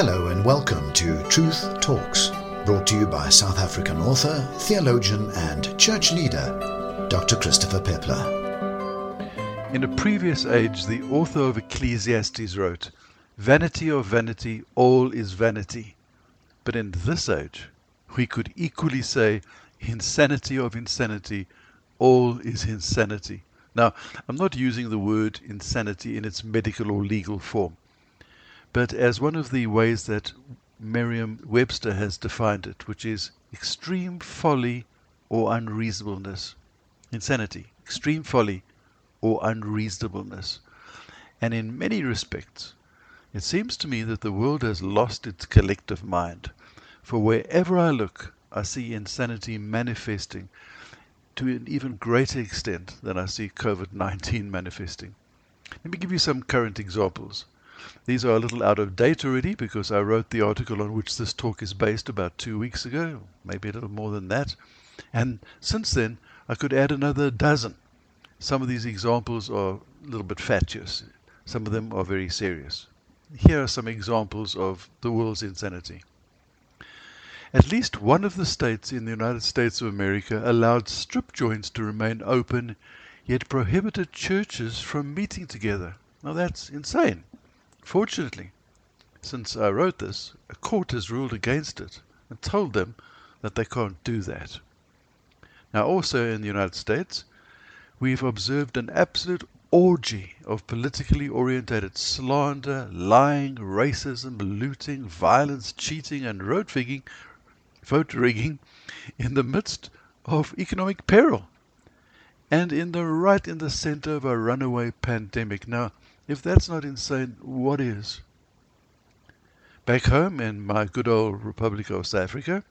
Hello and welcome to Truth Talks, brought to you by South African author, theologian, and church leader, Dr. Christopher Peppler. In a previous age, the author of Ecclesiastes wrote, Vanity of vanity, all is vanity. But in this age, we could equally say, Insanity of insanity, all is insanity. Now, I'm not using the word insanity in its medical or legal form, but as one of the ways that Merriam Webster has defined it, which is extreme folly or unreasonableness. Insanity, extreme folly or unreasonableness. And in many respects, it seems to me that the world has lost its collective mind. For wherever I look, I see insanity manifesting to an even greater extent than I see COVID 19 manifesting. Let me give you some current examples. These are a little out of date already because I wrote the article on which this talk is based about two weeks ago, maybe a little more than that. And since then, I could add another dozen. Some of these examples are a little bit fatuous, some of them are very serious. Here are some examples of the world's insanity. At least one of the states in the United States of America allowed strip joints to remain open, yet prohibited churches from meeting together. Now that's insane. Fortunately, since I wrote this, a court has ruled against it and told them that they can't do that. Now, also in the United States, we've observed an absolute orgy of politically orientated slander, lying, racism, looting, violence, cheating, and road figging vote rigging in the midst of economic peril and in the right in the center of a runaway pandemic. Now, if that's not insane, what is? Back home in my good old Republic of South Africa,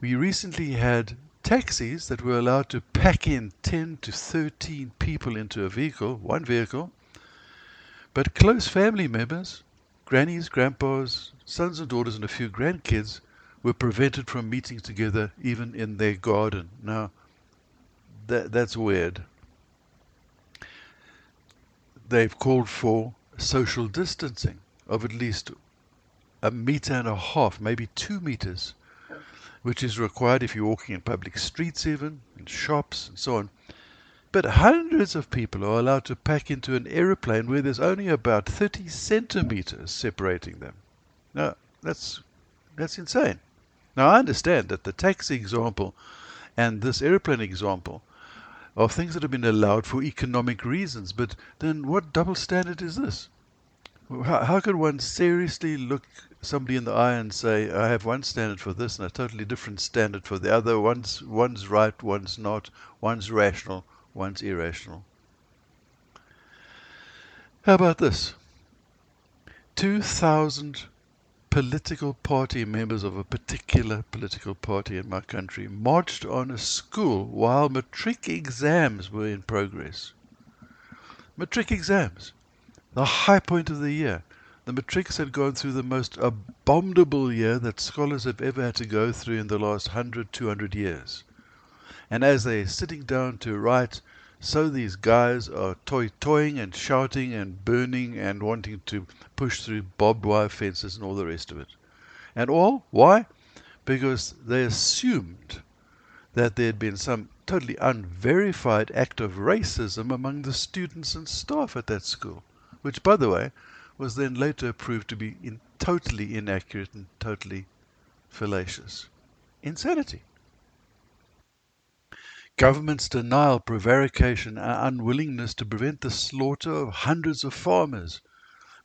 we recently had taxis that were allowed to pack in 10 to 13 people into a vehicle, one vehicle, but close family members, grannies, grandpas, sons and daughters, and a few grandkids were prevented from meeting together even in their garden. Now, that, that's weird. They've called for social distancing of at least a meter and a half, maybe two meters, which is required if you're walking in public streets, even in shops and so on. But hundreds of people are allowed to pack into an aeroplane where there's only about 30 centimeters separating them. Now, that's that's insane. Now, I understand that the taxi example and this airplane example are things that have been allowed for economic reasons, but then what double standard is this? How, how could one seriously look somebody in the eye and say, I have one standard for this and a totally different standard for the other? One's, one's right, one's not, one's rational, one's irrational. How about this? 2,000 political party members of a particular political party in my country marched on a school while matric exams were in progress. Matric exams, the high point of the year. The matrics had gone through the most abominable year that scholars have ever had to go through in the last 100, 200 years. And as they're sitting down to write so these guys are toy toying and shouting and burning and wanting to push through barbed wire fences and all the rest of it. And all why? Because they assumed that there had been some totally unverified act of racism among the students and staff at that school, which, by the way, was then later proved to be in totally inaccurate and totally fallacious. Insanity. Government's denial, prevarication, and unwillingness to prevent the slaughter of hundreds of farmers,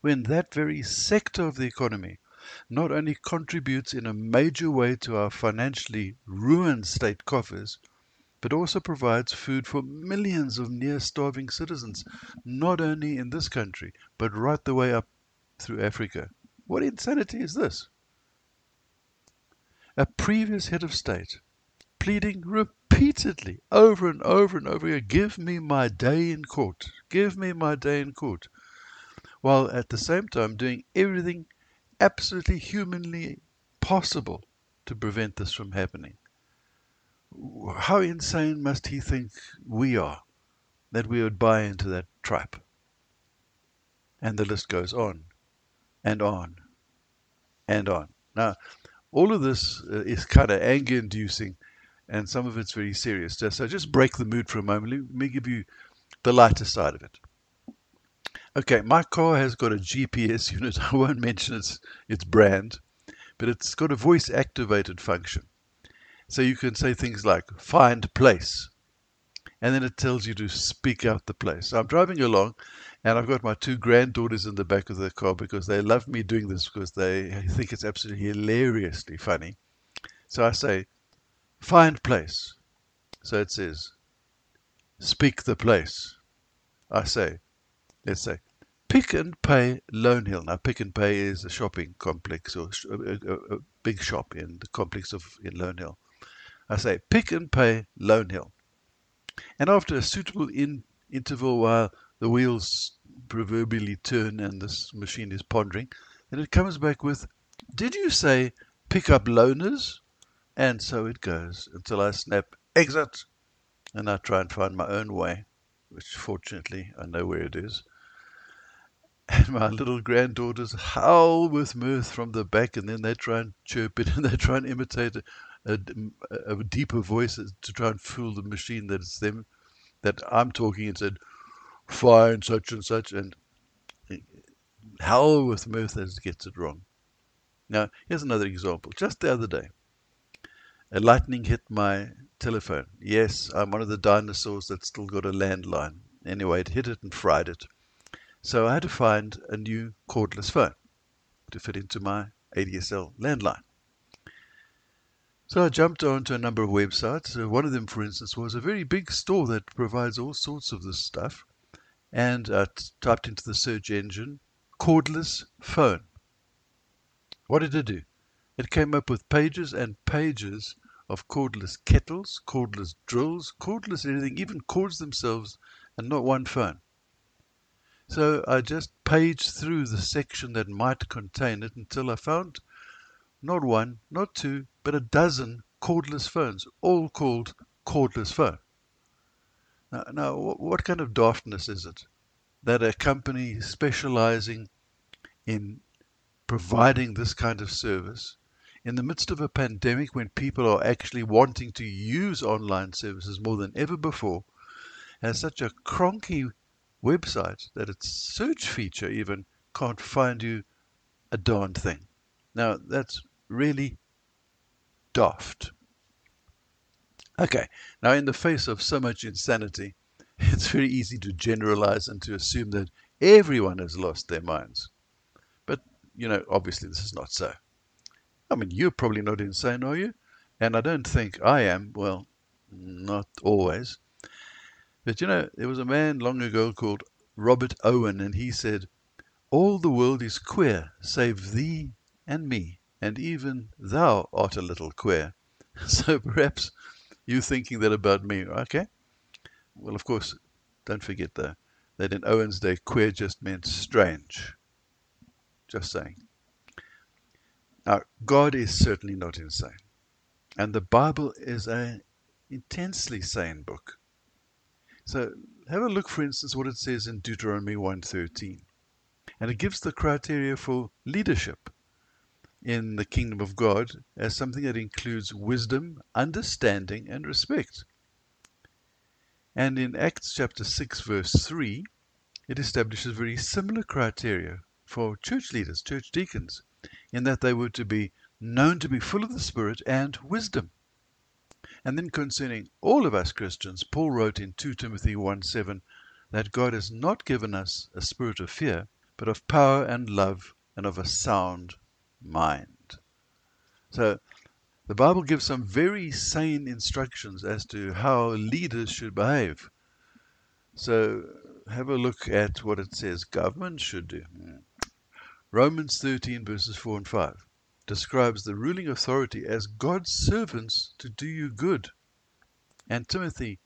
when that very sector of the economy not only contributes in a major way to our financially ruined state coffers, but also provides food for millions of near starving citizens, not only in this country, but right the way up through Africa. What insanity is this? A previous head of state pleading repeatedly, over and over and over again, give me my day in court, give me my day in court, while at the same time doing everything absolutely humanly possible to prevent this from happening. How insane must he think we are that we would buy into that trap? And the list goes on and on and on. Now, all of this uh, is kind of anger inducing and some of it's very serious. So just break the mood for a moment. Let me give you the lighter side of it. Okay, my car has got a GPS unit. I won't mention its, its brand, but it's got a voice activated function. So you can say things like find place, and then it tells you to speak out the place. So I'm driving along, and I've got my two granddaughters in the back of the car because they love me doing this because they think it's absolutely hilariously funny. So I say, find place. So it says, speak the place. I say, let's say, Pick n Pay Lone Hill. Now, Pick n Pay is a shopping complex or a, big shop in the complex of in Lone Hill. I say, Pick n Pay Lone Hill. And after a suitable in, interval while the wheels proverbially turn and this machine is pondering, then it comes back with, Did you say pick up loaners? And so it goes until I snap exit and I try and find my own way, which fortunately I know where it is. And my little granddaughters howl with mirth from the back, and then they try and chirp it and they try and imitate a, a, a deeper voice to try and fool the machine that it's them, that I'm talking and said, fine, such and such, and howl with mirth as it gets it wrong. Now, here's another example. Just the other day, a lightning hit my telephone. Yes, I'm one of the dinosaurs that's still got a landline. Anyway, it hit it and fried it. So I had to find a new cordless phone to fit into my ADSL landline. So I jumped onto a number of websites. Uh, one of them, for instance, was a very big store that provides all sorts of this stuff and I typed into the search engine cordless phone. What did it do? It came up with pages and pages of cordless kettles, cordless drills, cordless anything, even cords themselves, and not one phone. So I just paged through the section that might contain it until I found not one, not two, but a dozen cordless phones, all called cordless phone. Now, now, what kind of daftness is it that a company specializing in providing this kind of service in the midst of a pandemic when people are actually wanting to use online services more than ever before has such a cronky website that its search feature even can't find you a darn thing. Now, that's really daft. Okay, now in the face of so much insanity, it's very easy to generalize and to assume that everyone has lost their minds. But, you know, obviously this is not so. I mean, you're probably not insane, are you? And I don't think I am. Well, not always. But, you know, there was a man long ago called Robert Owen, and he said, All the world is queer, save thee and me, and even thou art a little queer. So perhaps you're thinking that about me, okay? Well, of course, don't forget though that in Owen's day, queer just meant strange. Just saying. Now, God is certainly not insane, and the Bible is an intensely sane book. So have a look, for instance, what it says in Deuteronomy 1:13, and it gives the criteria for leadership in the kingdom of God as something that includes wisdom, understanding, and respect. And in Acts chapter 6, verse 3, it establishes very similar criteria for church leaders, church deacons, in that they were to be known to be full of the Spirit and wisdom. And then concerning all of us Christians, Paul wrote in 2 Timothy 1 7 that God has not given us a spirit of fear, but of power and love and of a sound mind. So the Bible gives some very sane instructions as to how leaders should behave. So have a look at what it says government should do. Hmm. Romans 13, verses 4 and 5 describes the ruling authority as God's servants to do you good. And Timothy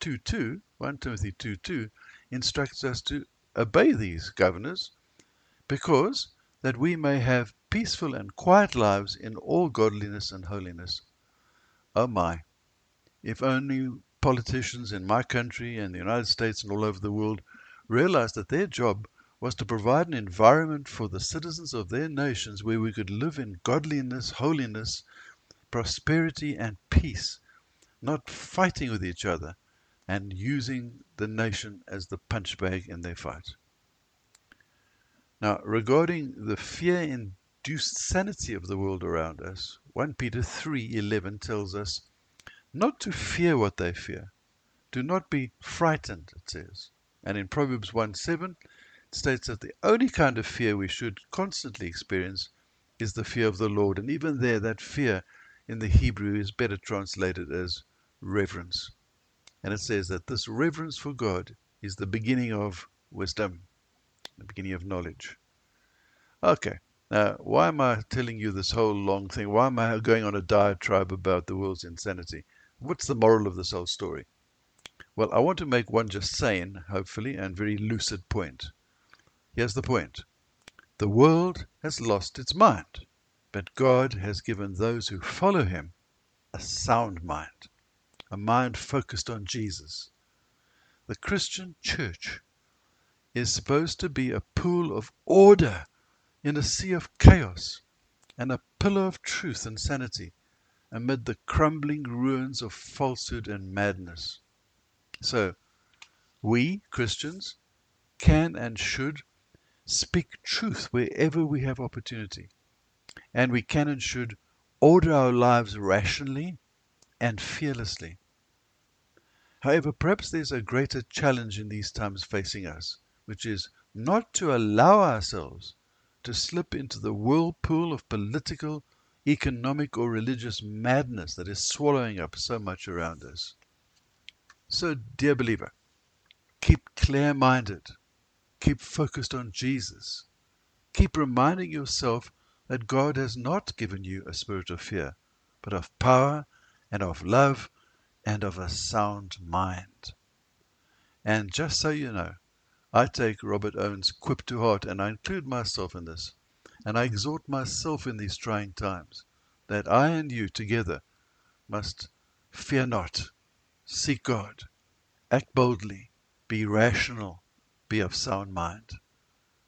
2 2, 1 Timothy 2 2, instructs us to obey these governors because that we may have peaceful and quiet lives in all godliness and holiness. Oh my, if only politicians in my country and the United States and all over the world realized that their job was to provide an environment for the citizens of their nations where we could live in godliness, holiness, prosperity, and peace, not fighting with each other and using the nation as the punch bag in their fight. Now, regarding the fear induced sanity of the world around us, 1 Peter 3:11 tells us not to fear what they fear. Do not be frightened, it says. And in Proverbs 1:7 it states that the only kind of fear we should constantly experience is the fear of the Lord. And even there, that fear in the Hebrew is better translated as reverence. And it says that this reverence for God is the beginning of wisdom the beginning of knowledge. Okay, now why am I telling you this whole long thing? Why am I going on a diatribe about the world's insanity? What's the moral of this whole story? Well, I want to make one just sane, hopefully, and very lucid point. Here's the point the world has lost its mind, but God has given those who follow Him a sound mind, a mind focused on Jesus. The Christian church is supposed to be a pool of order in a sea of chaos and a pillar of truth and sanity amid the crumbling ruins of falsehood and madness. So, we, Christians, can and should speak truth wherever we have opportunity. And we can and should order our lives rationally and fearlessly. However, perhaps there's a greater challenge in these times facing us which is not to allow ourselves to slip into the whirlpool of political, economic, or religious madness that is swallowing up so much around us. So, dear believer, keep clear minded, keep focused on Jesus, keep reminding yourself that God has not given you a spirit of fear, but of power and of love and of a sound mind. And just so you know, I take Robert Owen's quip to heart and I include myself in this. And I exhort myself in these trying times that I and you together must fear not, seek God, act boldly, be rational, be of sound mind.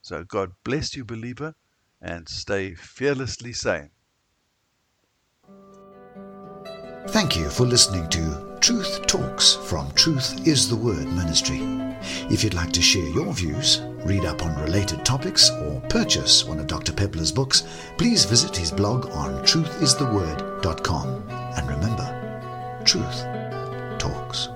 So God bless you, believer, and stay fearlessly sane. Thank you for listening to Truth Talks from Truth is the Word Ministry. If you'd like to share your views, read up on related topics, or purchase one of Dr. Peppler's books, please visit his blog on truthistheword.com. And remember, truth talks.